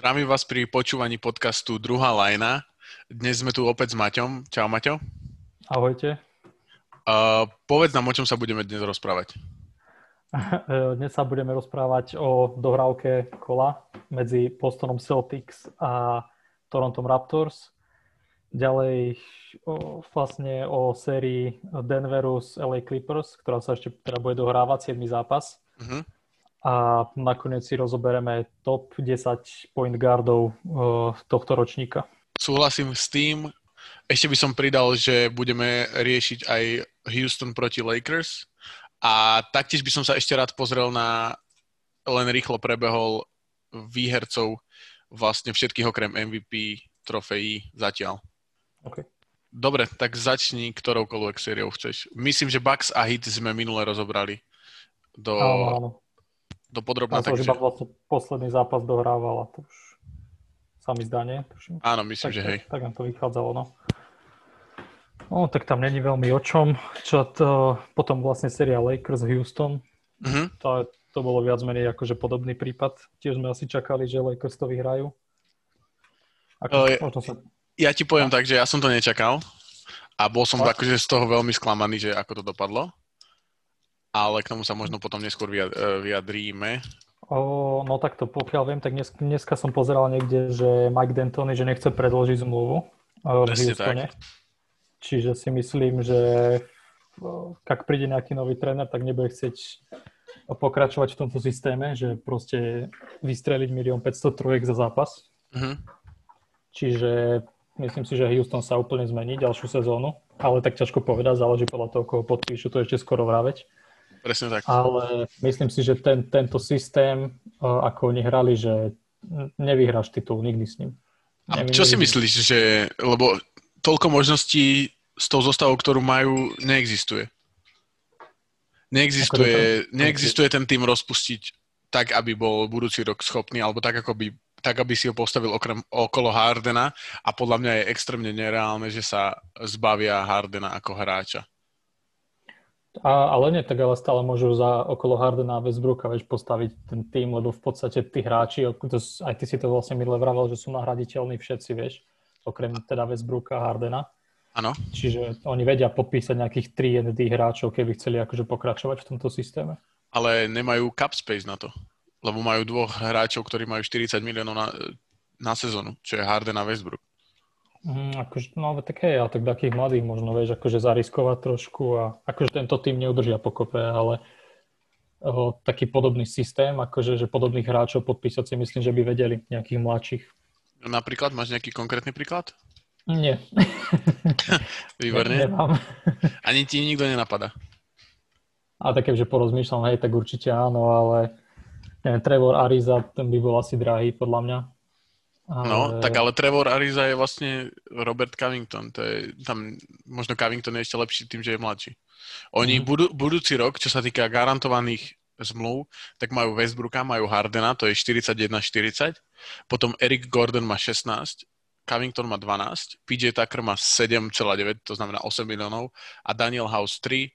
Zdravím vás pri počúvaní podcastu Druhá lajna. Dnes sme tu opäť s Maťom. Čau, Maťo. Ahojte. Uh, povedz nám, o čom sa budeme dnes rozprávať. Dnes sa budeme rozprávať o dohrávke kola medzi Bostonom Celtics a Torontom Raptors. Ďalej o, vlastne o sérii Denveru s LA Clippers, ktorá sa ešte teda bude dohrávať, 7. zápas. Uh-huh a nakoniec si rozoberieme top 10 point guardov uh, tohto ročníka. Súhlasím s tým. Ešte by som pridal, že budeme riešiť aj Houston proti Lakers a taktiež by som sa ešte rád pozrel na len rýchlo prebehol výhercov vlastne všetkých okrem MVP trofejí zatiaľ. Okay. Dobre, tak začni ktoroukoľvek sériou chceš. Myslím, že Bucks a Heat sme minule rozobrali do, áno, áno do podrobná. Takže... iba vlastne posledný zápas dohrával a to už sa mi zdá, nie? Tuším. Áno, myslím, tak, že hej. Tak, tak nám to vychádzalo, no. No, tak tam není veľmi o čom. Čo to, potom vlastne séria Lakers Houston. Uh-huh. To, to bolo viac menej akože podobný prípad. Tiež sme asi čakali, že Lakers to vyhrajú. Ako, uh, sa... Ja ti poviem tak, že ja som to nečakal a bol som akože z toho veľmi sklamaný, že ako to dopadlo ale k tomu sa možno potom neskôr e, vyjadríme. O, no tak to pokiaľ viem, tak dnes, dneska som pozeral niekde, že Mike D'Antoni, že nechce predložiť zmluvu e, v Houstone. Čiže si myslím, že ak príde nejaký nový tréner, tak nebude chcieť pokračovať v tomto systéme, že proste vystreliť milión 500 trojek za zápas. Uh-huh. Čiže myslím si, že Houston sa úplne zmení ďalšiu sezónu, ale tak ťažko povedať, záleží podľa toho, koho podpíšu, to ešte skoro vraveť. Presne tak. Ale myslím si, že ten, tento systém, ako oni hrali, že nevyhráš titul nikdy s ním. A čo si myslíš, že, lebo toľko možností s tou zostavou, ktorú majú, neexistuje. Neexistuje, neexistuje ten tým rozpustiť tak, aby bol budúci rok schopný, alebo tak, ako by, tak, aby si ho postavil okrem, okolo Hardena a podľa mňa je extrémne nereálne, že sa zbavia Hardena ako hráča. A, ale nie, tak ale stále môžu za okolo Hardena a Westbrooka vieš, postaviť ten tým, lebo v podstate tí hráči, to, aj ty si to vlastne minule vravel, že sú nahraditeľní všetci, vieš, okrem teda Westbrooka a Hardena. Áno. Čiže oni vedia podpísať nejakých 3 ND hráčov, keby chceli akože pokračovať v tomto systéme. Ale nemajú cap space na to, lebo majú dvoch hráčov, ktorí majú 40 miliónov na, na sezónu, čo je Harden a Westbrook. Mm, akože, no ale tak hej, ale tak takých mladých možno, vieš, akože zariskovať trošku a akože tento tým neudržia pokope, ale o, taký podobný systém, akože že podobných hráčov podpísať si myslím, že by vedeli nejakých mladších. Napríklad, máš nejaký konkrétny príklad? Nie. Výborne. Ne, nemám. Ani ti nikto nenapadá. A tak keďže porozmýšľam, hej, tak určite áno, ale neviem, Trevor Ariza, ten by bol asi drahý podľa mňa. Ale... No, tak ale Trevor Ariza je vlastne Robert Covington. To je, tam možno Covington je ešte lepší tým, že je mladší. Oni mm. budú, budúci rok, čo sa týka garantovaných zmluv, tak majú Westbrooka, majú Hardena, to je 41-40. Potom Eric Gordon má 16, Covington má 12, PJ Tucker má 7,9, to znamená 8 miliónov a Daniel House 3,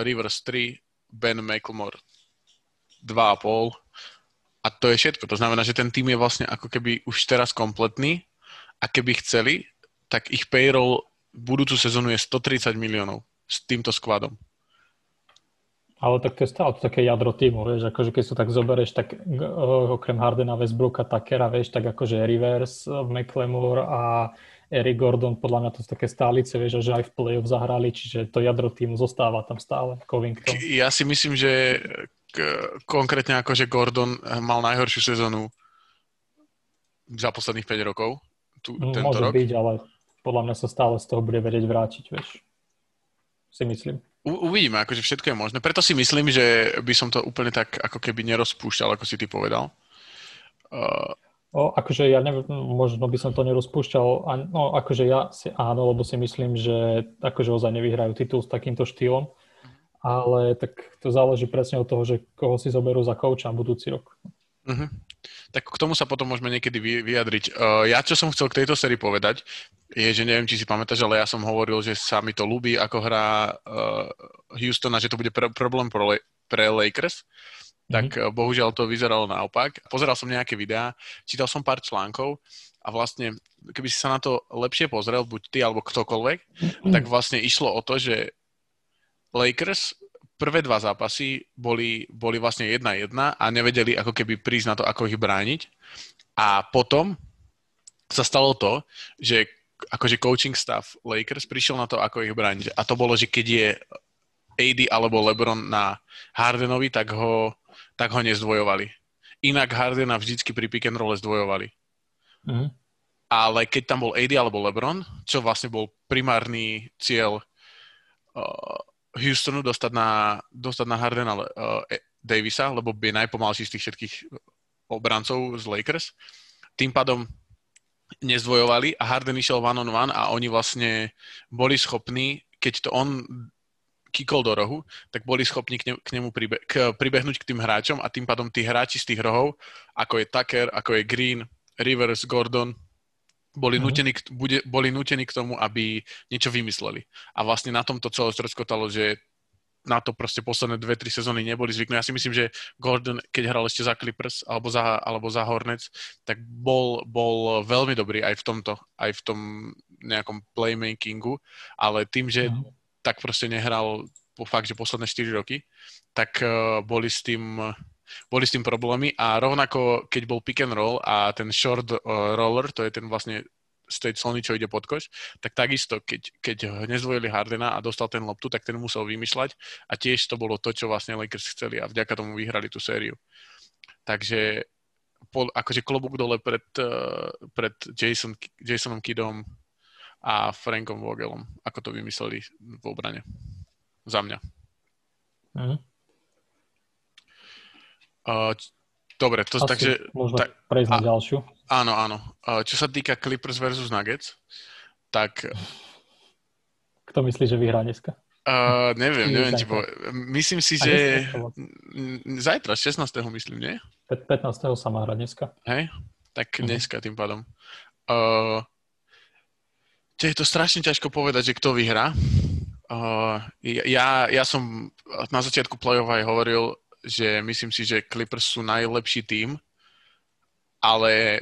Rivers 3, Ben McLemore 2,5 a to je všetko. To znamená, že ten tým je vlastne ako keby už teraz kompletný a keby chceli, tak ich payroll budúcu sezónu je 130 miliónov s týmto skladom. Ale tak to je stále to také jadro týmu, vieš, akože keď sa tak zoberieš, tak uh, okrem Hardena, Westbrooka, Takera, vieš, tak akože Rivers, McLemore a Eric Gordon, podľa mňa to sú také stálice, vieš, že aj v play-off zahrali, čiže to jadro týmu zostáva tam stále, Covington. Ja si myslím, že konkrétne ako, že Gordon mal najhoršiu sezónu za posledných 5 rokov. Tu, no, tento Môže rok. byť, ale podľa mňa sa stále z toho bude vedieť vrátiť, vieš. Si myslím. U, uvidíme, akože všetko je možné. Preto si myslím, že by som to úplne tak ako keby nerozpúšťal, ako si ty povedal. Uh, O, akože ja neviem, možno by som to nerozpúšťal, no akože ja si áno, lebo si myslím, že akože ozaj nevyhrajú titul s takýmto štýlom, ale tak to záleží presne od toho, že koho si zoberú za kouča budúci rok. Uh-huh. Tak k tomu sa potom môžeme niekedy vyjadriť. Uh, ja, čo som chcel k tejto sérii povedať, je, že neviem, či si pamätáš, ale ja som hovoril, že sa mi to ľúbi, ako hrá uh, Houston a že to bude pr- problém pre, pre Lakers. tak mm-hmm. bohužiaľ to vyzeralo naopak. Pozeral som nejaké videá, čítal som pár článkov a vlastne, keby si sa na to lepšie pozrel, buď ty alebo ktokoľvek, mm-hmm. tak vlastne išlo o to, že Lakers prvé dva zápasy boli, boli vlastne jedna jedna a nevedeli ako keby prísť na to, ako ich brániť. A potom sa stalo to, že akože coaching staff Lakers prišiel na to, ako ich brániť. A to bolo, že keď je AD alebo LeBron na Hardenovi, tak ho, tak ho nezdvojovali. Inak Hardena vždycky pri pick and roll zdvojovali. Mm-hmm. Ale keď tam bol AD alebo LeBron, čo vlastne bol primárny cieľ uh, Houstonu dostať na, dostať na Hardena uh, Davisa, lebo by najpomalší z tých všetkých obrancov z Lakers, tým pádom nezdvojovali a Harden išiel one on one a oni vlastne boli schopní, keď to on kikol do rohu, tak boli schopní k, ne, k nemu pribe, k, pribehnúť k tým hráčom a tým pádom tí hráči z tých rohov, ako je Tucker, ako je Green, Rivers, Gordon, boli, mm-hmm. nutení, bude, boli nutení k tomu, aby niečo vymysleli. A vlastne na tomto celé stroskotalo, že na to proste posledné dve, tri sezóny neboli zvyknú. Ja si myslím, že Gordon, keď hral ešte za Clippers alebo za, alebo za Hornets, tak bol, bol veľmi dobrý aj v tomto, aj v tom nejakom playmakingu, ale tým, že no. tak proste nehral po fakt, že posledné 4 roky, tak uh, boli s tým boli s tým problémy a rovnako, keď bol pick and roll a ten short uh, roller, to je ten vlastne z tej clony, čo ide pod koš, tak takisto, keď, keď nezvojili Hardena a dostal ten loptu, tak ten musel vymýšľať a tiež to bolo to, čo vlastne Lakers chceli a vďaka tomu vyhrali tú sériu. Takže po, akože klobúk dole pred, uh, pred Jason, Jasonom Kidom a Frankom Vogelom, ako to vymysleli v obrane. Za mňa. Mm. Uh, dobre, to, Asi takže... Môžeme tak, prejsť na ďalšiu. Áno, áno. Čo sa týka Clippers versus Nuggets, tak... Kto myslí, že vyhrá dneska? Uh, neviem, neviem ti Myslím si, že zajtra, 16. myslím, nie? 15. sa má hrať dneska. Hej? Tak uh-huh. dneska tým pádom. Uh, je to strašne ťažko povedať, že kto vyhrá. Uh, ja, ja som na začiatku play-off aj hovoril, že myslím si, že Clippers sú najlepší tým ale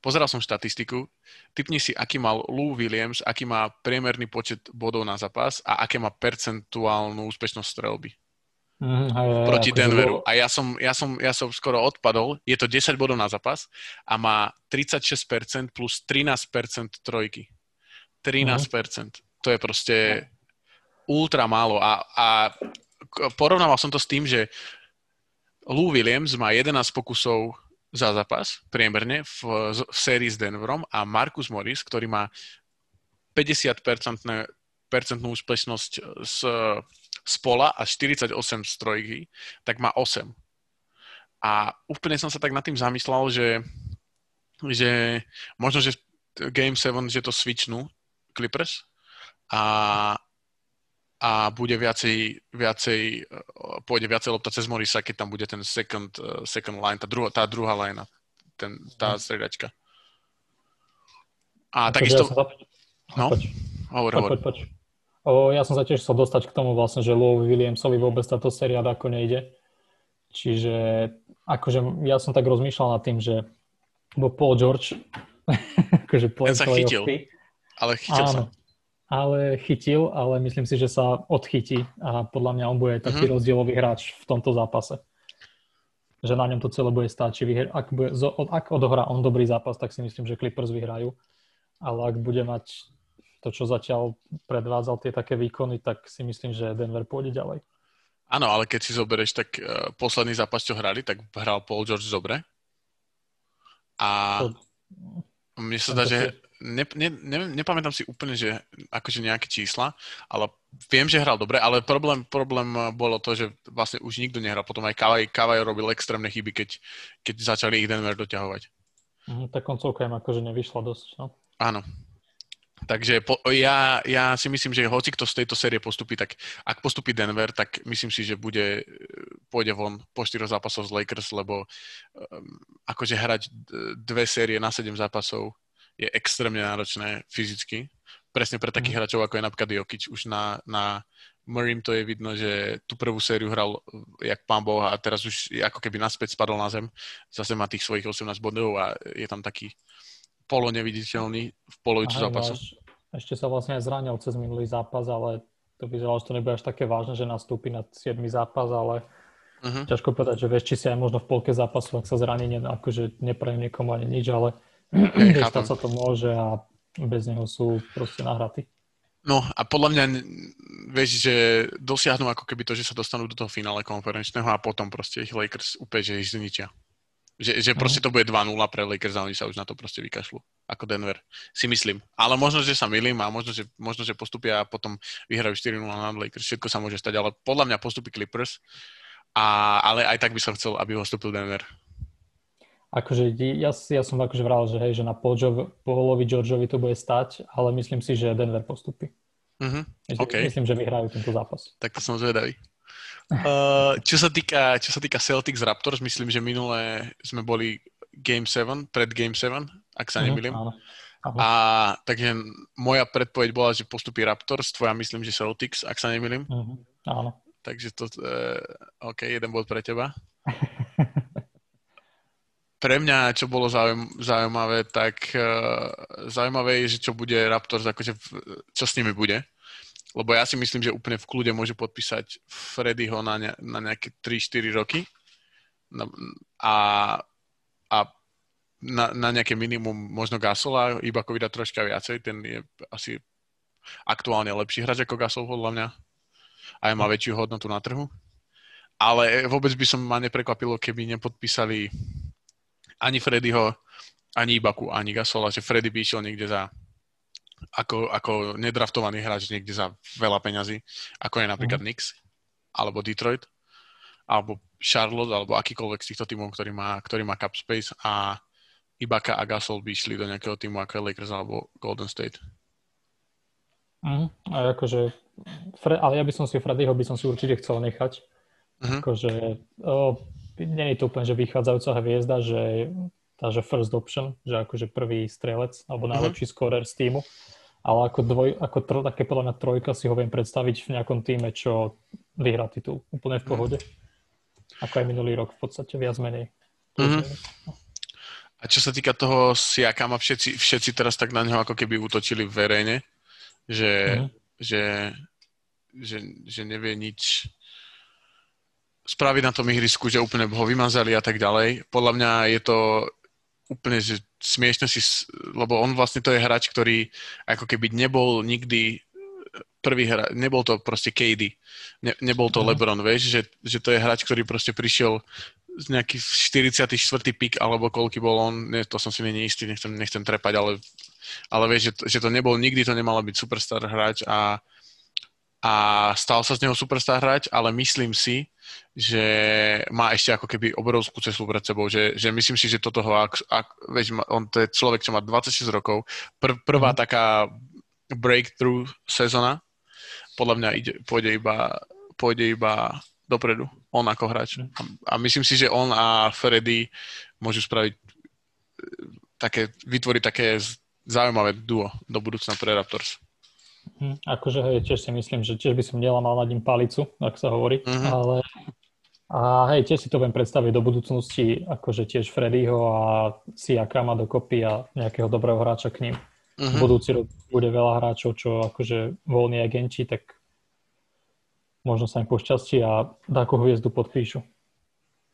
pozeral som štatistiku, typni si, aký mal Lou Williams, aký má priemerný počet bodov na zápas a aké má percentuálnu úspešnosť strelby. Mm, hej, proti akože Denveru. Bolo... A ja som, ja, som, ja som skoro odpadol. Je to 10 bodov na zápas a má 36% plus 13% trojky. 13%. Mm. To je proste ultra málo. A, a porovnával som to s tým, že Lou Williams má 11 pokusov za zápas priemerne v, v sérii s Denverom a Marcus Morris, ktorý má 50 percentnú úspešnosť z, z pola a 48 z trojky, tak má 8. A úplne som sa tak nad tým zamyslel, že, že možno, že Game 7, že to switchnú Clippers a, a bude viacej, viacej, eh, pôjde viacej lopta cez Morisa, keď tam bude ten second, uh, second line, tá, druhá, tá druhá line, ten, tá mhm. stredačka. A tak takisto... Ja zap... No, poď. hovor, poď, Poď, poď. O, ja som sa tiež chcel dostať k tomu vlastne, že Lou Williamsovi vôbec táto séria ako nejde. Čiže akože ja som tak rozmýšľal nad tým, že bo Paul George akože Ten sa chytil, ale chytil Áno. sa ale chytil, ale myslím si, že sa odchytí a podľa mňa on bude taký uh-huh. rozdielový hráč v tomto zápase. Že na ňom to celé bude stáť. Či vyhr- ak, bude, ak odohrá on dobrý zápas, tak si myslím, že Clippers vyhrajú. Ale ak bude mať to, čo zatiaľ predvádzal tie také výkony, tak si myslím, že Denver pôjde ďalej. Áno, ale keď si zoberieš, tak uh, posledný zápas, čo hrali, tak hral Paul George dobre. A to, mne sa dá, že ne, ne, ne, nepamätám si úplne, že akože nejaké čísla, ale viem, že hral dobre, ale problém, problém bolo to, že vlastne už nikto nehral. Potom aj Kavaj, Kavaj robil extrémne chyby, keď, keď začali ich Denver doťahovať. Mm, tak koncovka im akože nevyšla dosť, no? Áno. Takže po, ja, ja si myslím, že hoci kto z tejto série postupí, tak ak postupí Denver, tak myslím si, že bude, pôjde von po 4 zápasov z Lakers, lebo um, akože hrať dve série na 7 zápasov je extrémne náročné fyzicky. Presne pre takých mm. hráčov, ako je napríklad Jokic už na, na Murray to je vidno, že tú prvú sériu hral jak pán Boh a teraz už ako keby naspäť spadol na zem. Zase má tých svojich 18 bodov a je tam taký polo neviditeľný v polovicu zápasu. No, ešte sa vlastne aj zranil cez minulý zápas, ale to vyzeralo, že to nebude až také vážne, že nastúpi na 7 zápas, ale uh-huh. ťažko povedať, že vieš, či si aj možno v polke zápasu, ak sa zraní, ne, akože neprajem niekomu ani nič, ale vieš, sa to môže a bez neho sú proste nahratí. No a podľa mňa, vieš, že dosiahnu ako keby to, že sa dostanú do toho finále konferenčného a potom proste ich Lakers úplne, že ich zničia. Že, že proste to bude 2-0 pre Lakers a oni sa už na to proste vykašľú. Ako Denver, si myslím. Ale možno, že sa milím a možno, že, možno, že postupia a potom vyhrajú 4-0 na Lakers. Všetko sa môže stať, ale podľa mňa postupí Clippers. A, ale aj tak by som chcel, aby ho Denver akože ja, ja som akože vral, že hej, že na Paulovi Georgeovi to bude stať, ale myslím si, že Denver postupí. Uh-huh. Okay. Myslím, že vyhrajú tento zápas. Tak to som zvedavý. Uh, čo, sa týka, čo sa týka Celtics Raptors, myslím, že minulé sme boli Game 7, pred Game 7, ak sa mhm, nemýlim. Uh-huh, áno. A takže moja predpoveď bola, že postupí Raptors, tvoja myslím, že Celtics, ak sa nemýlim. Uh-huh, áno. Takže to, uh, OK, jeden bod pre teba. pre mňa, čo bolo zaujím, zaujímavé, tak uh, zaujímavé je, že čo bude Raptors, akože v, čo s nimi bude. Lebo ja si myslím, že úplne v kľude môže podpísať Freddyho na, ne, na nejaké 3-4 roky na, a, a na, na nejaké minimum možno Gasola, iba ako vydať troška viacej, ten je asi aktuálne lepší hráč ako Gasol podľa mňa aj má väčšiu hodnotu na trhu. Ale vôbec by som ma neprekvapilo, keby nepodpísali ani Freddyho, ani Ibaku, ani Gasola, že Freddy by išiel niekde za ako, ako nedraftovaný hráč niekde za veľa peňazí, ako je napríklad mm. Knicks, alebo Detroit, alebo Charlotte, alebo akýkoľvek z týchto tímov, ktorý má, ktorý má cap space a Ibaka a Gasol by išli do nejakého týmu ako je Lakers alebo Golden State. Mm, a akože, ale ja by som si Freddyho by som si určite chcel nechať. Mm-hmm. Akože, o, nie je to úplne, že vychádzajúca hviezda, že tá, že first option, že akože prvý strelec alebo mhm. najlepší uh-huh. scorer z týmu. Ale ako, dvoj, ako tro, také podľa mňa trojka si ho viem predstaviť v nejakom týme, čo vyhrá titul. Úplne v pohode. Uh-huh. Ako aj minulý rok v podstate, viac menej. Uh-huh. A čo sa týka toho Siakama, všetci, všetci teraz tak na neho ako keby útočili verejne, že, uh-huh. že, že, že nevie nič spraviť na tom ihrisku, že úplne ho vymazali a tak ďalej. Podľa mňa je to úplne že smiešne si, lebo on vlastne to je hráč, ktorý ako keby nebol nikdy prvý hra, nebol to proste KD, ne, nebol to mm. LeBron, vieš, že, že to je hráč, ktorý proste prišiel z nejaký 44. pik, alebo koľky bol on, nie, to som si není istý, nechcem, nechcem trepať, ale, ale vieš, že to, že to nebol, nikdy to nemalo byť superstar hráč a a stal sa z neho superstar hráč, ale myslím si, že má ešte ako keby obrovskú cestu pred sebou, že, že myslím si, že toto ho, ak, ak, vieš, on to je človek, čo má 26 rokov, pr, prvá mm. taká breakthrough sezona, podľa mňa ide, pôjde iba, pôjde iba dopredu, on ako hráč. Mhm. A, a myslím si, že on a Freddy môžu spraviť e, také, vytvoriť také zaujímavé duo do budúcna pre Raptors. Hm, akože hej, tiež si myslím, že tiež by som nelamal nad ním palicu, ak sa hovorí, uh-huh. ale a hej, tiež si to viem predstaviť do budúcnosti, akože tiež Freddyho a Siakama dokopy a nejakého dobrého hráča k ním. Uh-huh. Budúci rok bude veľa hráčov, čo akože voľní agenti, tak možno sa im pošťastí a takú hviezdu podpíšu.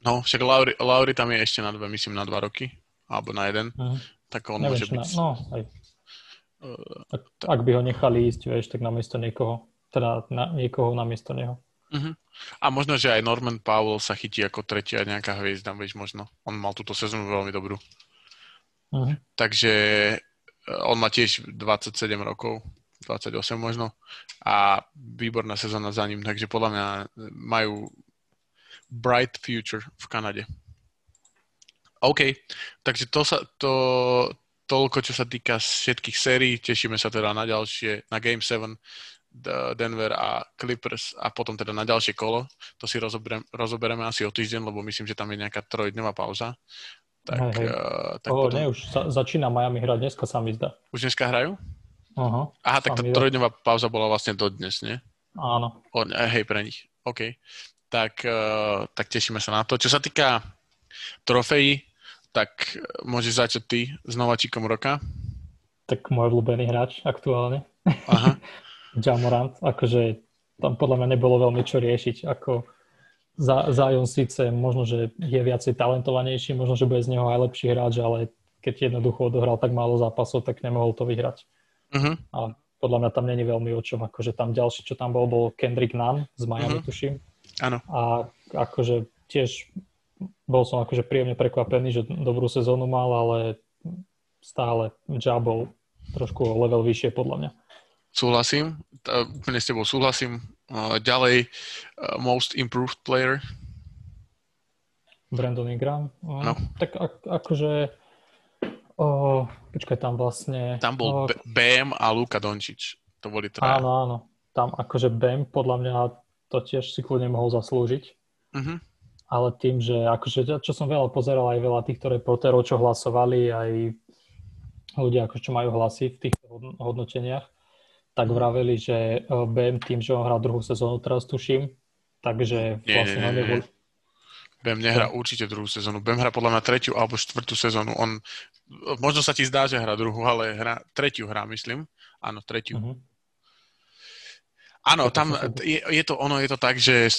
No, však Lauri, Lauri tam je ešte na dve, myslím na dva roky, alebo na jeden, uh-huh. tak on Neviem, môže byť... Na, no, hej. Ak, ak by ho nechali ísť, vieš, tak namiesto niekoho, teda na, niekoho namiesto neho. Uh-huh. A možno, že aj Norman Powell sa chytí ako tretia nejaká hviezda, vieš, možno. On mal túto sezónu veľmi dobrú. Uh-huh. Takže e, on má tiež 27 rokov, 28 možno a výborná sezóna za ním, takže podľa mňa majú bright future v Kanade. OK, takže to, sa, to, toľko, čo sa týka všetkých sérií. Tešíme sa teda na ďalšie, na Game 7 Denver a Clippers a potom teda na ďalšie kolo. To si rozobereme, rozoberieme asi o týždeň, lebo myslím, že tam je nejaká trojdňová pauza. Tak, hej, hej. Uh, tak oh, potom... nie, už sa, začína Miami hrať dneska sa mi zdá. Už dneska hrajú? Uh-huh, Aha, tak tá trojdňová pauza bola vlastne do dnes, nie? Áno. O, hej, pre nich. OK. Tak, uh, tak tešíme sa na to. Čo sa týka trofejí, tak môžeš začať ty s nováčikom roka. Tak môj obľúbený hráč aktuálne. Aha. Jamorant, akože tam podľa mňa nebolo veľmi čo riešiť. Ako Zion síce možno, že je viacej talentovanejší, možno, že bude z neho aj lepší hráč, ale keď jednoducho odohral tak málo zápasov, tak nemohol to vyhrať. Uh-huh. A podľa mňa tam není veľmi o čom. Akože tam ďalší, čo tam bol, bol Kendrick Nunn z Miami, uh-huh. tuším. Áno. A akože tiež bol som akože príjemne prekvapený, že dobrú sezónu mal, ale stále Ja bol trošku level vyššie podľa mňa. Súhlasím, úplne s tebou súhlasím. Ďalej, most improved player. Brandon Ingram. No. Tak akože o, počkaj, tam vlastne... Tam bol o, Bam a Luka Dončič. To boli traja. Áno, áno. Tam akože Bam podľa mňa to tiež si kľudne mohol zaslúžiť. Uh-huh. Ale tým, že akože, čo som veľa pozeral, aj veľa týchto reportérov, čo hlasovali, aj ľudia, ako čo majú hlasy v týchto hodnoteniach, tak vraveli, že eh, BM tým, že on hral druhú sezónu, teraz tuším, takže nie, vlastne nie, nie, nie. BM nehrá určite druhú sezónu. BM hrá podľa mňa tretiu alebo štvrtú sezónu. On, možno sa ti zdá, že hrá druhú, ale hrá, tretiu hrá, myslím. Áno, tretiu. Uh-huh. Áno, tam je, je, to, ono je to tak, že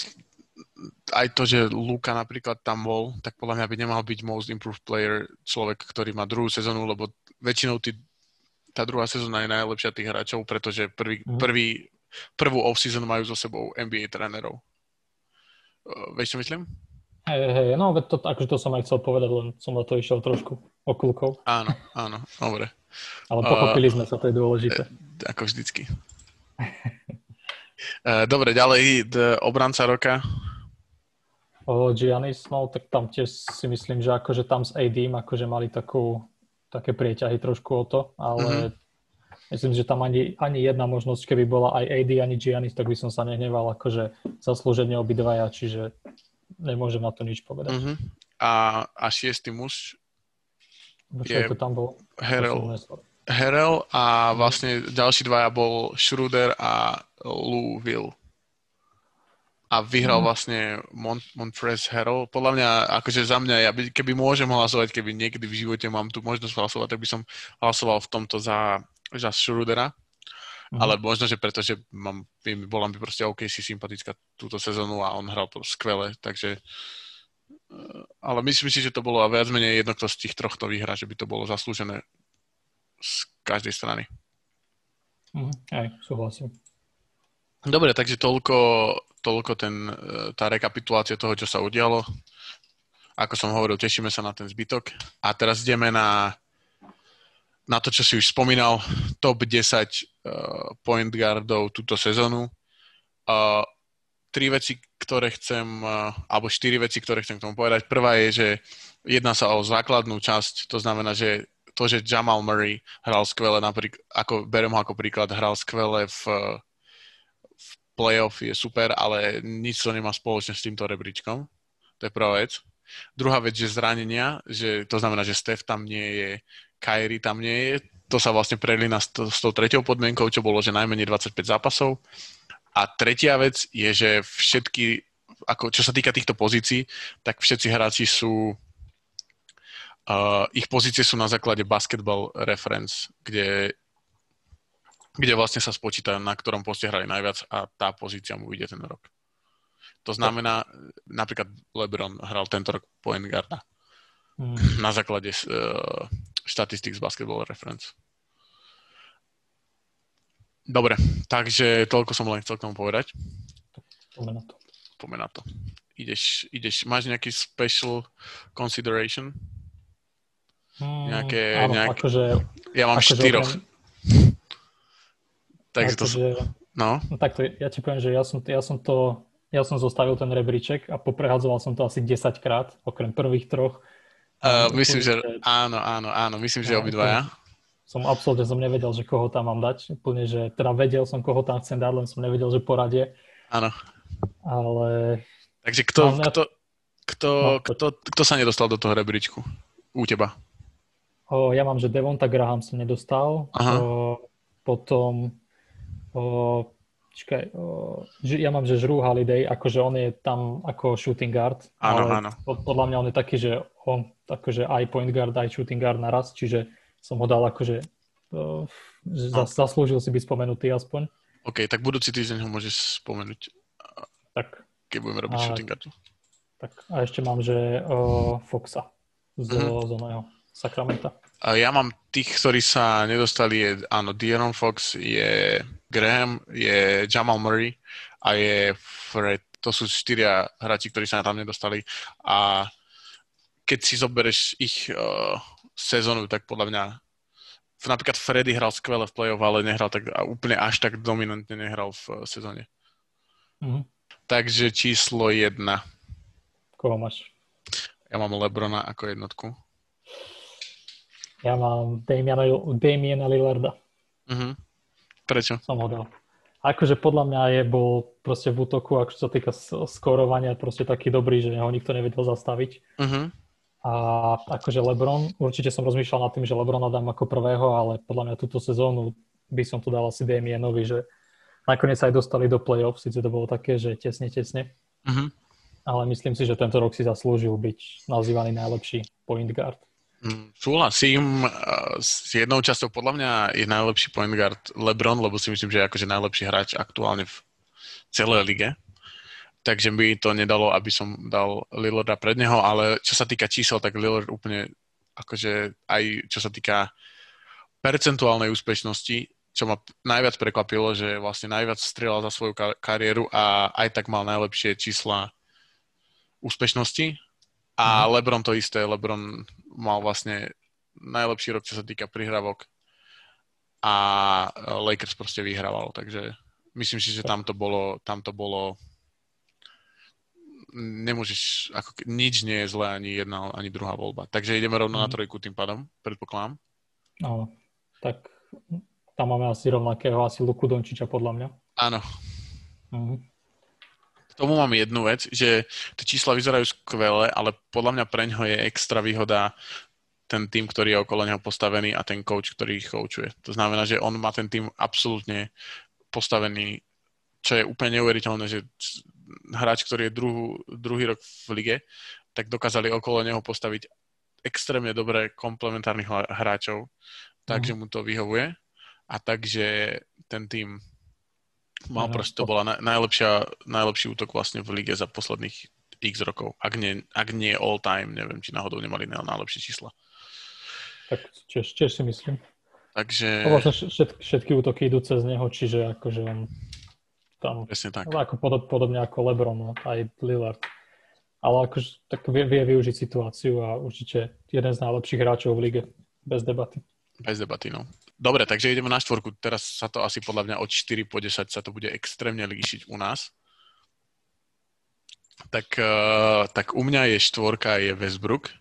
aj to, že Luka napríklad tam bol, tak podľa mňa by nemal byť most improved player človek, ktorý má druhú sezónu, lebo väčšinou tí tá druhá sezóna je najlepšia tých hráčov, pretože prvý, mm. prvý, prvú off-season majú so sebou NBA trénerov. Uh, vieš, čo myslím? Hej, hej, no to, akože to som aj chcel povedať, len som na to išiel trošku okulkou. Áno, áno, dobre. Ale pochopili uh, sme sa, to je dôležité. Uh, ako vždycky. dobre, ďalej, obranca roka. O, Giannis, no tak tam tiež si myslím, že akože tam s AD akože mali takú také prieťahy trošku o to, ale mm-hmm. myslím, že tam ani, ani jedna možnosť, keby bola aj AD, ani Giannis, tak by som sa nehneval, akože zaslúženie obidvaja, čiže nemôžem na to nič povedať. Mm-hmm. A, a šiestý muž je to tam bol? Herel. Herel a vlastne ďalší dvaja bol Schroeder a Lou Will a vyhral mm. vlastne Mont- Montrez Harrell. Podľa mňa, akože za mňa, ja by, keby môžem hlasovať, keby niekedy v živote mám tu možnosť hlasovať, tak by som hlasoval v tomto za, za Schrudera. Mm. Ale možno, že preto, že mám, bola mi proste OK si sympatická túto sezónu a on hral to skvele, takže eh, ale myslím si, že to bolo viac menej jedno, kto z tých troch to vyhrá, že by to bolo zaslúžené z každej strany. Mm, aj, súhlasím. Dobre, takže toľko, toľko ten, e, tá rekapitulácia toho, čo sa udialo. Ako som hovoril, tešíme sa na ten zbytok. A teraz ideme na, na to, čo si už spomínal, top 10 uh, e, point guardov túto sezónu. Uh, tri veci, ktoré chcem, alebo štyri veci, ktoré chcem k tomu povedať. Prvá je, že jedná sa o základnú časť, to znamená, že to, že Jamal Murray hral skvele, napríklad, ako, berem ho ako príklad, hral skvele v playoff je super, ale nič to nemá spoločné s týmto rebríčkom. To je prvá vec. Druhá vec, že zranenia, že to znamená, že Steph tam nie je, Kyrie tam nie je, to sa vlastne prelína s, s tou tretiou podmienkou, čo bolo, že najmenej 25 zápasov. A tretia vec je, že všetky, ako, čo sa týka týchto pozícií, tak všetci hráči sú, uh, ich pozície sú na základe basketball reference, kde kde vlastne sa spočíta, na ktorom poste hrali najviac a tá pozícia mu vyjde ten rok. To znamená, napríklad LeBron hral tento rok point guarda mm. na základe uh, štatistik z Basketball Reference. Dobre, takže toľko som len chcel k tomu povedať. Poďme na to. Poďme na to. Ideš, ideš, máš nejaký special consideration? Mm, nejaké, áno, nejak... akože, ja mám akože štyroch. Okrem Takže to... Že, no. no takto, ja ti poviem, že ja som, ja som to, ja som zostavil ten rebríček a poprehadzoval som to asi 10 krát, okrem prvých troch. Uh, myslím, že áno, áno, áno, myslím, že obidvaja. Som absolútne som nevedel, že koho tam mám dať. Úplne, že teda vedel som, koho tam chcem dať, len som nevedel, že poradie. Áno. Ale... Takže kto, no, kto, kto, no, kto, kto sa nedostal do toho rebríčku u teba? O, ja mám, že Devonta Graham sa nedostal. Aha. O, potom o, čakaj, že ja mám, že Žrú Holiday, akože on je tam ako shooting guard. Áno, áno. Podľa mňa on je taký, že on akože aj point guard, aj shooting guard naraz, čiže som ho dal akože že no. zaslúžil si byť spomenutý aspoň. OK, tak budúci týždeň ho môžeš spomenúť. Tak. Keď budeme robiť a, shooting guardu. Tak a ešte mám, že uh, Foxa z, mm-hmm. z oného Sacramento. Ja mám tých, ktorí sa nedostali, je, áno, De'Aaron Fox, je Graham, je Jamal Murray a je Fred. To sú štyria hráči, ktorí sa tam nedostali. A keď si zoberieš ich uh, sezónu, tak podľa mňa napríklad Freddy hral skvele v play-off, ale nehral tak úplne až tak dominantne nehral v uh, sezóne. Mm-hmm. Takže číslo jedna. Koho máš? Ja mám Lebrona ako jednotku. Ja mám Damiana, Damiana Lillarda. Uh-huh. Prečo? Som ho dal. Akože podľa mňa je bol proste v útoku, ako sa týka skorovania, proste taký dobrý, že ho nikto nevedel zastaviť. Uh-huh. A akože Lebron, určite som rozmýšľal nad tým, že Lebrona dám ako prvého, ale podľa mňa túto sezónu by som tu dal asi Damianovi, že nakoniec sa aj dostali do play-off, síce to bolo také, že tesne, tesne. Uh-huh. Ale myslím si, že tento rok si zaslúžil byť nazývaný najlepší point guard. Mm, súhlasím s jednou časťou. Podľa mňa je najlepší point guard LeBron, lebo si myslím, že je akože najlepší hráč aktuálne v celej lige. Takže by to nedalo, aby som dal Lillarda pred neho, ale čo sa týka čísel, tak Lillard úplne akože aj čo sa týka percentuálnej úspešnosti, čo ma najviac prekvapilo, že vlastne najviac strieľal za svoju kariéru a aj tak mal najlepšie čísla úspešnosti. A mm. LeBron to isté. LeBron mal vlastne najlepší rok, čo sa týka prihrávok a Lakers proste vyhrával, takže myslím si, že tam to bolo, tam to bolo nemôžeš, ako nič nie je zlé, ani jedna, ani druhá voľba. Takže ideme rovno na mhm. trojku tým pádom, predpokladám. Áno, tak tam máme asi rovnakého, asi Luku Dončiča podľa mňa. Áno. Mm. Tomu mám jednu vec, že tie čísla vyzerajú skvele, ale podľa mňa preňho je extra výhoda ten tým, ktorý je okolo neho postavený a ten coach, ktorý ich coachuje. To znamená, že on má ten tým absolútne postavený, čo je úplne neuveriteľné, že hráč, ktorý je druhú, druhý rok v lige, tak dokázali okolo neho postaviť extrémne dobré komplementárnych hráčov, takže mm. mu to vyhovuje a takže ten tým mal proste, to bola najlepšia, najlepší útok vlastne v lige za posledných x rokov. Ak nie, ak nie all time, neviem, či náhodou nemali najlepšie čísla. Tak tiež, tiež si myslím. Takže... vlastne všetky, všetky útoky idú cez neho, čiže akože on tam... Presne tak. Ako podob, podobne ako Lebron, no, aj Lillard. Ale akože tak vie, vie využiť situáciu a určite jeden z najlepších hráčov v lige. Bez debaty. Bez debaty, no. Dobre, takže ideme na štvorku. Teraz sa to asi podľa mňa od 4 po 10 sa to bude extrémne líšiť u nás. Tak, uh, tak u mňa je štvorka je Westbrook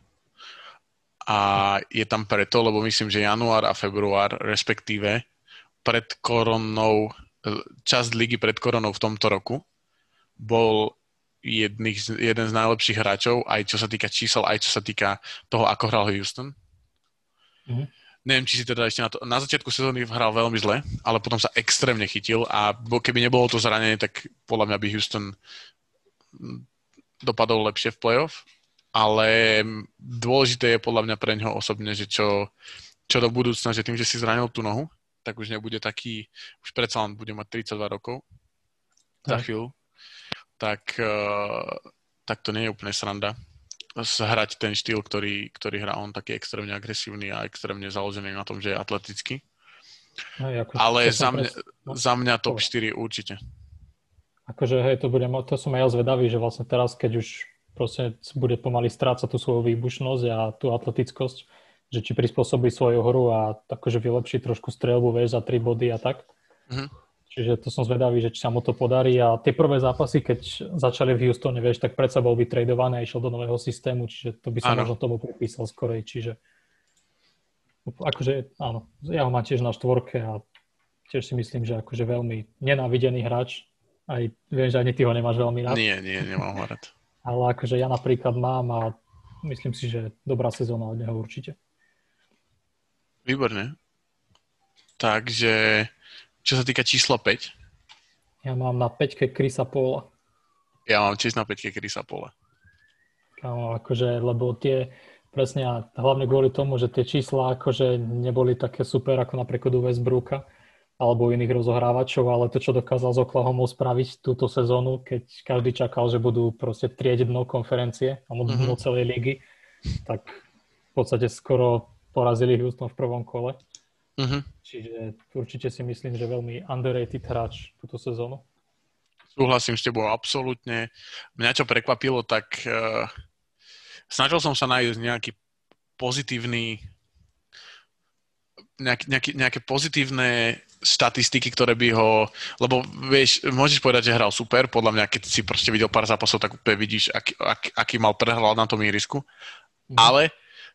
a je tam preto, lebo myslím, že január a február, respektíve pred koronou, časť ligy pred koronou v tomto roku bol jedných, jeden z najlepších hráčov, aj čo sa týka čísel, aj čo sa týka toho, ako hral Houston. Mm-hmm. Neviem, či si teda ešte na to... Na začiatku sezóny hral veľmi zle, ale potom sa extrémne chytil a keby nebolo to zranenie, tak podľa mňa by Houston dopadol lepšie v playoff. Ale dôležité je podľa mňa pre ňoho osobne, že čo, čo do budúcna, že tým, že si zranil tú nohu, tak už nebude taký, už predsa len bude mať 32 rokov za chvíľu, tak, uh, tak to nie je úplne sranda hrať ten štýl, ktorý, ktorý hrá on, taký extrémne agresívny a extrémne založený na tom, že je atletický. No, ako, Ale za mňa, pres... no, za mňa top 4 určite. Akože hej, to, budem, to som aj ja zvedavý, že vlastne teraz, keď už proste bude pomaly strácať tú svoju výbušnosť a tú atletickosť, že či prispôsobí svoju hru a akože vylepší trošku strelbu, vieš, za tri body a tak. Mm-hmm. Čiže to som zvedavý, že či sa mu to podarí a tie prvé zápasy, keď začali v Houstone, vieš, tak predsa bol vytradovaný a išiel do nového systému, čiže to by som možno tomu pripísal skorej, čiže akože áno, ja ho mám tiež na štvorke a tiež si myslím, že akože veľmi nenávidený hráč, aj viem, že ani ty ho nemáš veľmi rád. Nie, nie, nemám ho rád ale akože ja napríklad mám a myslím si, že dobrá sezóna od neho určite. Výborne. Takže, čo sa týka čísla 5, Ja mám na 5 Krisa Paula. Ja mám tiež na 5 Krisa Paula. Kámo, akože, lebo tie, presne a hlavne kvôli tomu, že tie čísla akože neboli také super ako napríklad u Westbrooka alebo iných rozohrávačov, ale to, čo dokázal z Oklahoma spraviť túto sezónu, keď každý čakal, že budú proste trieť dno konferencie alebo dno mm-hmm. celej ligy, tak v podstate skoro porazili Houston v prvom kole. Mm-hmm. Čiže určite si myslím, že veľmi underrated hráč túto sezónu. Súhlasím s tebou absolútne. Mňa čo prekvapilo, tak uh, snažil som sa nájsť nejaký pozitívny nejaký, nejaký, nejaké pozitívne štatistiky, ktoré by ho, lebo vieš, môžeš povedať, že hral super, podľa mňa, keď si proste videl pár zápasov, tak úplne vidíš, aký, aký, aký mal prehľad na tom ihrisku, mm. ale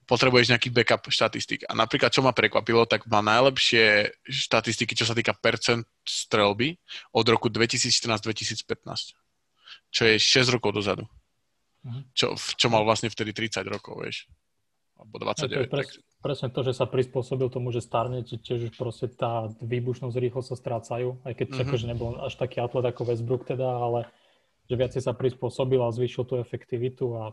potrebuješ nejaký backup štatistik. A napríklad, čo ma prekvapilo, tak má najlepšie štatistiky, čo sa týka percent strelby od roku 2014-2015, čo je 6 rokov dozadu. Mhm. Čo, čo mal vlastne vtedy 30 rokov, vieš. Alebo 29. Ja, to pres, tak... Presne to, že sa prispôsobil tomu, že starne, tiež už proste tá výbušnosť rýchlo sa strácajú, aj keď mm-hmm. akože nebol až taký atlet ako Westbrook teda, ale že viacej sa prispôsobil a zvýšil tú efektivitu a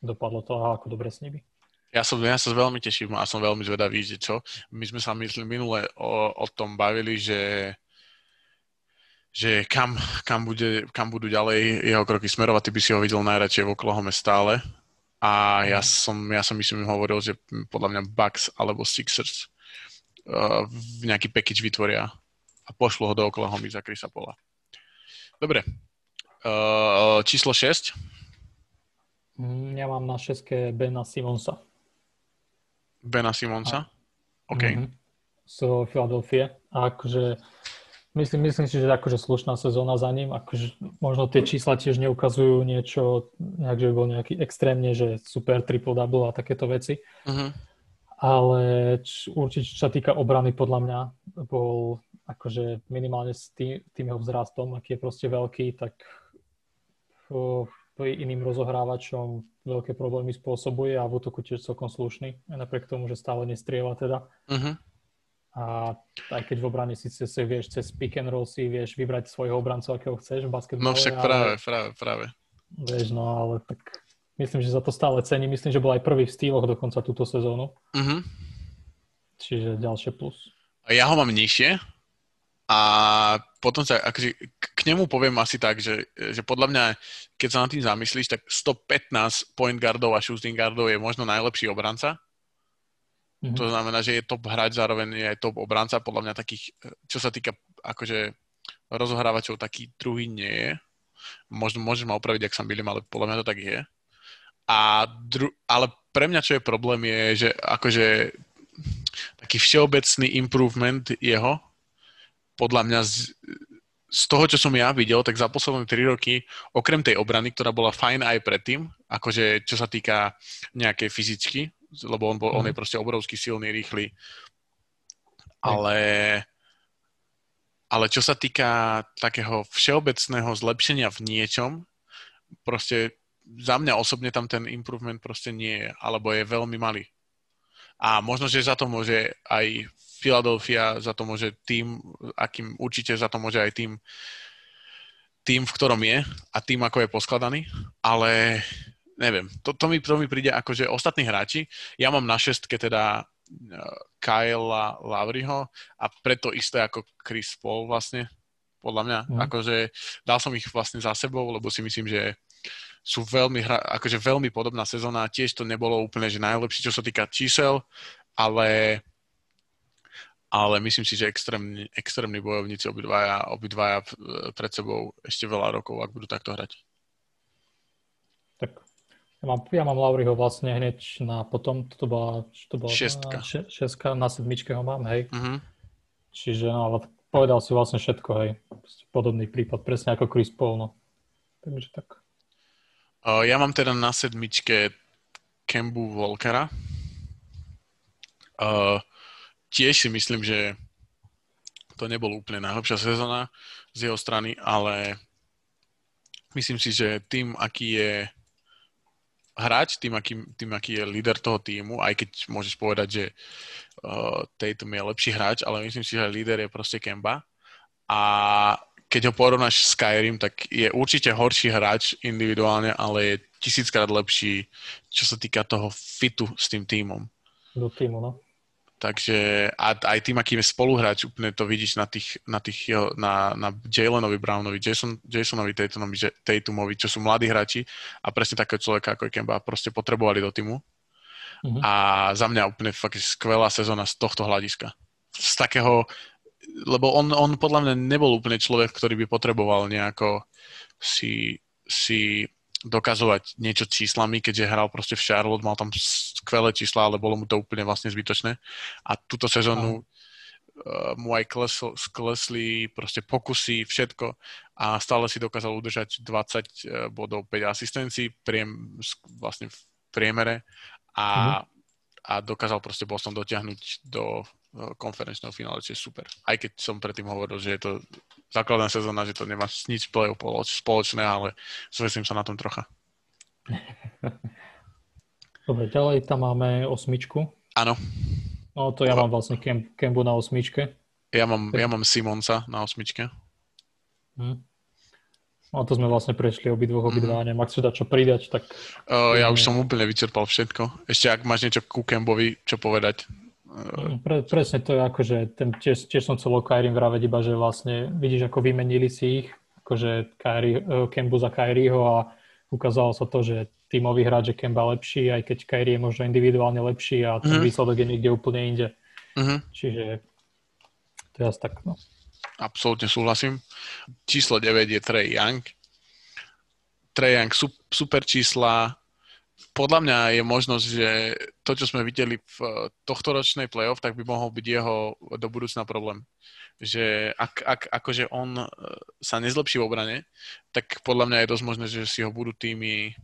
dopadlo to ako dobre s nimi. Ja som, ja sa veľmi teším a som veľmi zvedavý, že čo. My sme sa myslím minule o, o tom bavili, že že kam, kam, bude, kam budú ďalej jeho kroky smerovať. Ty by si ho videl najradšej v Oklahoma stále. A ja mhm. som, ja som myslím hovoril, že podľa mňa Bucks alebo Sixers uh, nejaký package vytvoria a pošlo ho do Oklahoma za Chrisa Pola. Dobre. Uh, číslo 6. Mm, ja mám na 6 Bena Simonsa. Bena Simonsa? OK. Mm-hmm. So Philadelphia. A akože myslím, myslím si, že akože slušná sezóna za ním. Akože možno tie čísla tiež neukazujú niečo, nejak, že by bol nejaký extrémne, že super triple-double a takéto veci. Mm-hmm. Ale č, určite, čo sa týka obrany, podľa mňa bol akože minimálne s tým, tým jeho vzrastom, aký je proste veľký, tak iným rozohrávačom veľké problémy spôsobuje a v útoku tiež celkom slušný, napriek tomu, že stále nestrieva teda. Uh-huh. A aj keď v obrane si, si vieš cez pick and roll si vieš vybrať svojho obrancu, akého chceš v basketbale. No však práve, ale, práve, práve. Vieš, no ale tak myslím, že za to stále cení. Myslím, že bol aj prvý v stýloch dokonca túto sezónu. Uh-huh. Čiže ďalšie plus. A ja ho mám nižšie, a potom sa, akože k nemu poviem asi tak, že, že podľa mňa, keď sa nad tým zamyslíš, tak 115 point guardov a shooting guardov je možno najlepší obranca. Mm-hmm. To znamená, že je top hráč, zároveň je aj top obranca. Podľa mňa takých, čo sa týka akože rozohrávačov, taký druhý nie je. Možno môžeš ma opraviť, ak sa milím, ale podľa mňa to tak je. A dru- ale pre mňa, čo je problém, je, že akože taký všeobecný improvement jeho podľa mňa z, z toho, čo som ja videl, tak za posledné 3 roky, okrem tej obrany, ktorá bola fajn aj predtým, akože čo sa týka nejakej fyzičky, lebo on, bol, mm. on je mhm. proste obrovský, silný, rýchly, ale, ale čo sa týka takého všeobecného zlepšenia v niečom, proste za mňa osobne tam ten improvement proste nie je, alebo je veľmi malý. A možno, že za to môže aj Philadelphia, za to môže tým, akým určite za to môže aj tým, tým, v ktorom je a tým, ako je poskladaný, ale neviem, to, to, mi, to mi príde ako, že ostatní hráči, ja mám na šestke teda uh, Kyle Lavriho a preto isté ako Chris Paul vlastne, podľa mňa, mm. akože dal som ich vlastne za sebou, lebo si myslím, že sú veľmi, hra, akože veľmi podobná sezóna, tiež to nebolo úplne, že najlepšie, čo sa týka čísel, ale ale myslím si, že extrémni, extrémni bojovníci obidvaja, obidvaja pred sebou ešte veľa rokov, ak budú takto hrať. Tak ja mám, ja mám Lauriho vlastne hneď na potom, to bola, to bola šestka. Še, šestka, na sedmičke ho mám, hej. Uh-huh. Čiže no, ale povedal si vlastne všetko, hej. Podobný prípad, presne ako Chris Paul, no. Takže tak. Uh, ja mám teda na sedmičke Kembu Volkera. Uh, tiež si myslím, že to nebol úplne najlepšia sezóna z jeho strany, ale myslím si, že tým, aký je hráč, tým aký, tým, aký je líder toho týmu, aj keď môžeš povedať, že uh, Tatum je lepší hráč, ale myslím si, že líder je proste Kemba. A keď ho porovnáš s Skyrim, tak je určite horší hráč individuálne, ale je tisíckrát lepší, čo sa týka toho fitu s tým týmom. Do týmu, no. Takže a aj tým, akým je spoluhráč, úplne to vidíš na tých, na, tých na, na Jalenovi Brownovi, Jason, Jasonovi Tatumovi, Tatumovi, čo sú mladí hráči a presne takého človeka ako Kemba proste potrebovali do týmu. Uh-huh. A za mňa úplne fakt skvelá sezóna z tohto hľadiska. Z takého, lebo on, on podľa mňa nebol úplne človek, ktorý by potreboval nejako si, si dokazovať niečo číslami, keďže hral proste v Charlotte, mal tam skvelé čísla, ale bolo mu to úplne vlastne zbytočné. A túto sezónu uh, mu aj klesl, sklesli proste pokusy, všetko a stále si dokázal udržať 20 uh, bodov, 5 asistencií priem, vlastne v priemere a, mm-hmm. a dokázal proste Boston dotiahnuť do konferenčného finále, čo je super. Aj keď som predtým hovoril, že je to základná sezóna, že to nemá nič spoločné, ale zvesím sa na tom trocha. Dobre, ďalej tam máme osmičku. Áno. No to ja mám vlastne Kembu na osmičke. Ja mám, ja mám Simonsa na osmičke. Hm. No to sme vlastne prešli obidvoch, obidva. Mm. Ak sa dá čo pridať, tak... Uh, ja už som úplne vyčerpal všetko. Ešte ak máš niečo ku Kembovi, čo povedať. Pre, presne to je ako, že ten, tiež, tiež som chcel o Kairim vraveť iba, že vlastne vidíš, ako vymenili si ich, akože Kairi, uh, Kembu za Kairiho a ukázalo sa to, že tímový hráč je Kemba lepší, aj keď Kairi je možno individuálne lepší a ten mm-hmm. výsledok je niekde úplne inde. Mm-hmm. Čiže to je asi tak, no. Absolútne súhlasím. Číslo 9 je Trey Young. Trey Young super čísla, podľa mňa je možnosť, že to, čo sme videli v eh, tohto ročnej playoff, tak by mohol byť jeho do budúcna problém. Že ak, ak akože on eh, sa nezlepší v obrane, tak podľa mňa je dosť možné, že si ho budú týmy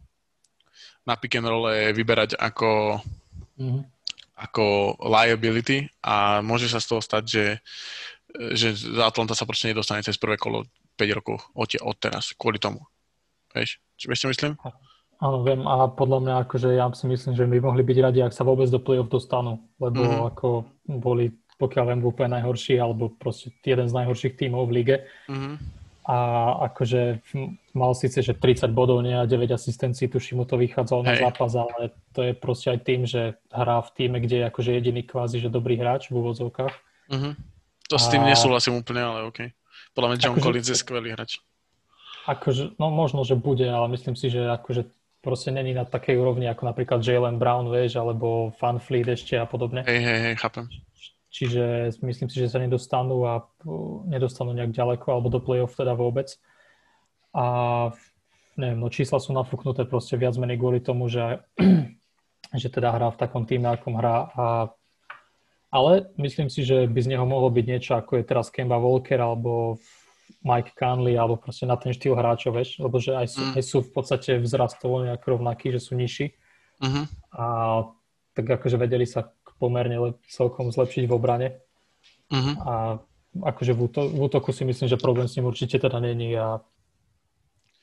na pick and roll vyberať ako, mm-hmm. ako liability a môže sa z toho stať, že, že Atlanta sa proste nedostane cez prvé kolo 5 rokov od, od teraz, kvôli tomu. Vieš, čo myslím? Áno, viem a podľa mňa akože ja si myslím, že by mohli byť radi, ak sa vôbec do play-off dostanú, lebo mm-hmm. ako boli, pokiaľ viem, úplne najhorší, alebo proste jeden z najhorších tímov v lige. Mm-hmm. A akože mal síce, že 30 bodov, nie a 9 asistencií, tuším mu to vychádzalo na zápas, ale to je proste aj tým, že hrá v týme, kde je akože jediný kvázi, že dobrý hráč v úvodzovkách. Mm-hmm. To s tým a... nesúhlasím úplne, ale OK. Podľa mňa John akože, Collins je skvelý hráč. Akože, no možno, že bude, ale myslím si, že akože proste není na takej úrovni ako napríklad Jalen Brown, vieš, alebo Fan Fleet ešte a podobne. Hej, hej, hej, chápem. Čiže myslím si, že sa nedostanú a nedostanú nejak ďaleko alebo do play-off teda vôbec. A neviem, no čísla sú nafúknuté proste viac menej kvôli tomu, že, že teda hrá v takom týme, akom hrá. A, ale myslím si, že by z neho mohlo byť niečo, ako je teraz Kemba Walker alebo Mike Conley alebo proste na ten štýl hráčov, vieš, lebo že aj sú, mm. aj sú v podstate vzrastovo nejak rovnakí, že sú nižší. Mm-hmm. A tak akože vedeli sa pomerne le- celkom zlepšiť v obrane. Mm-hmm. A akože v, úto- v útoku si myslím, že problém s ním určite teda není. A...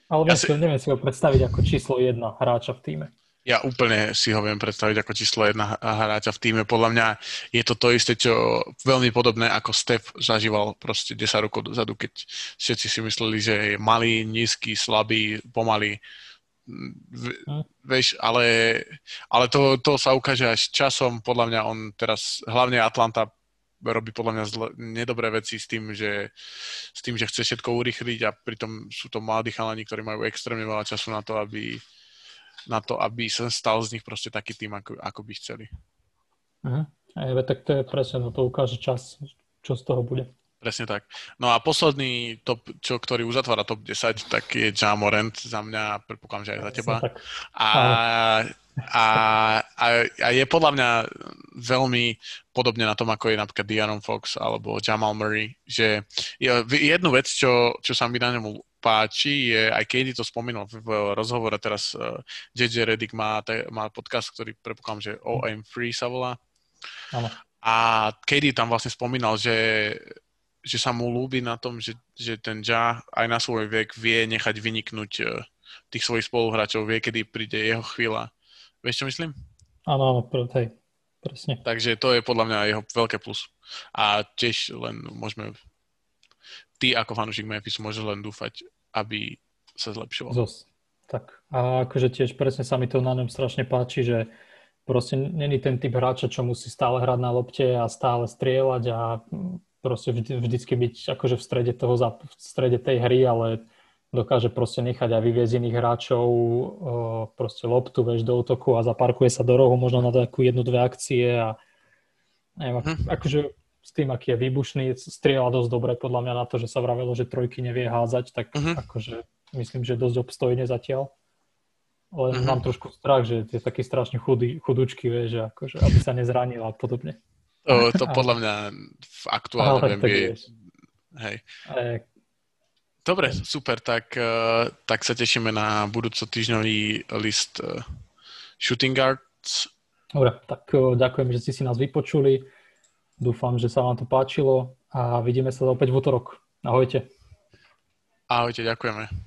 Ale ja si... neviem si ho predstaviť ako číslo jedna hráča v týme. Ja úplne si ho viem predstaviť ako číslo jedna hráča v týme. Podľa mňa je to to isté, čo veľmi podobné ako Steph zažíval proste 10 rokov dozadu, keď všetci si mysleli, že je malý, nízky, slabý, pomalý. Hm. Vieš, ale, ale to, to sa ukáže až časom. Podľa mňa on teraz, hlavne Atlanta, robí podľa mňa zle, nedobré veci s tým, že, s tým, že chce všetko urychliť a pritom sú to mladí chalani, ktorí majú extrémne veľa času na to, aby na to, aby sa stal z nich proste taký tým, ako, ako by chceli. Uh-huh. Tak to je presne, no to ukáže čas, čo z toho bude. Presne tak. No a posledný top, čo, ktorý uzatvára top 10, tak je Jamorant za mňa, predpokladám, že aj za teba. A, a, a, a je podľa mňa veľmi podobne na tom, ako je napríklad Dianon Fox alebo Jamal Murray, že jednu vec, čo, čo sa mi na ňom páči, je, aj Katie to spomínal v rozhovore teraz, uh, eh, JJ Reddick má, te, má podcast, ktorý prepokladám, že OM Free sa volá. Ano. A Katie tam vlastne spomínal, že, že sa mu ľúbi na tom, že, že ten Ja aj na svoj vek vie nechať vyniknúť uh, tých svojich spoluhráčov, vie, kedy príde jeho chvíľa. Vieš, čo myslím? Áno, áno, hej, presne. Takže to je podľa mňa jeho veľké plus. A tiež len môžeme ty ako fanúšik Memphisu môžeš len dúfať, aby sa zlepšoval. Zos. Tak. A akože tiež presne sa mi to na ňom strašne páči, že proste není ten typ hráča, čo musí stále hrať na lopte a stále strieľať a proste vždy, vždycky byť akože v strede, toho, v strede tej hry, ale dokáže proste nechať aj vyviezť iných hráčov proste loptu, vieš, do útoku a zaparkuje sa do rohu možno na takú jednu, dve akcie a neviem, hm. akože s tým, aký je výbušný, strieľa dosť dobre podľa mňa na to, že sa vravelo, že trojky nevie házať, tak uh-huh. akože myslím, že dosť obstojne zatiaľ. Len uh-huh. mám trošku strach, že je taký strašne chudý, chudúčky, vieš, že akože, aby sa nezranil a podobne. To, to podľa mňa v aktuálne NBA... Hej. Dobre, super, tak, uh, tak sa tešíme na budúco týždňový list uh, Shooting Guards. Dobre, tak uh, ďakujem, že ste si nás vypočuli. Dúfam, že sa vám to páčilo a vidíme sa opäť v útorok. Ahojte. Ahojte, ďakujeme.